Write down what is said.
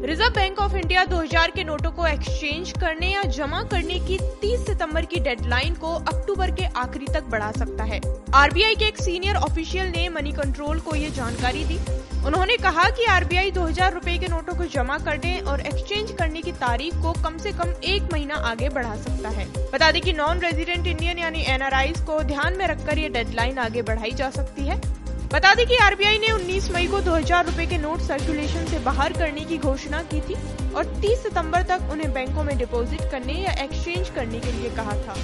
Reserve bank of India 2000 के नोटों को एक्सचेंज करने या जमा करने की 30 सितंबर की डेडलाइन को अक्टूबर के आखिरी तक बढ़ा सकता है। आरबीआई के एक सीनियर ऑफिशियल ने मनी कंट्रोल को ये जानकारी दी। उन्होंने कहा कि आरबीआई 2000 रुपए के नोटों को जमा करने और एक्सचेंज करने की तारीख को कम से कम एक महीना आगे बढ़ा सकता है। बता दें कि नॉन रेजिडेंट इंडियन यानी एनआरआईज को ध्यान में रखकर ये डेडलाइन आगे बढ़ाई जा सकती है। बता दें कि आरबीआई ने 19 मई को 2000 रुपए के नोट सर्कुलेशन से बाहर करने की घोषणा की थी और 30 सितंबर तक उन्हें बैंकों में डिपॉजिट करने या एक्सचेंज करने के लिए कहा था।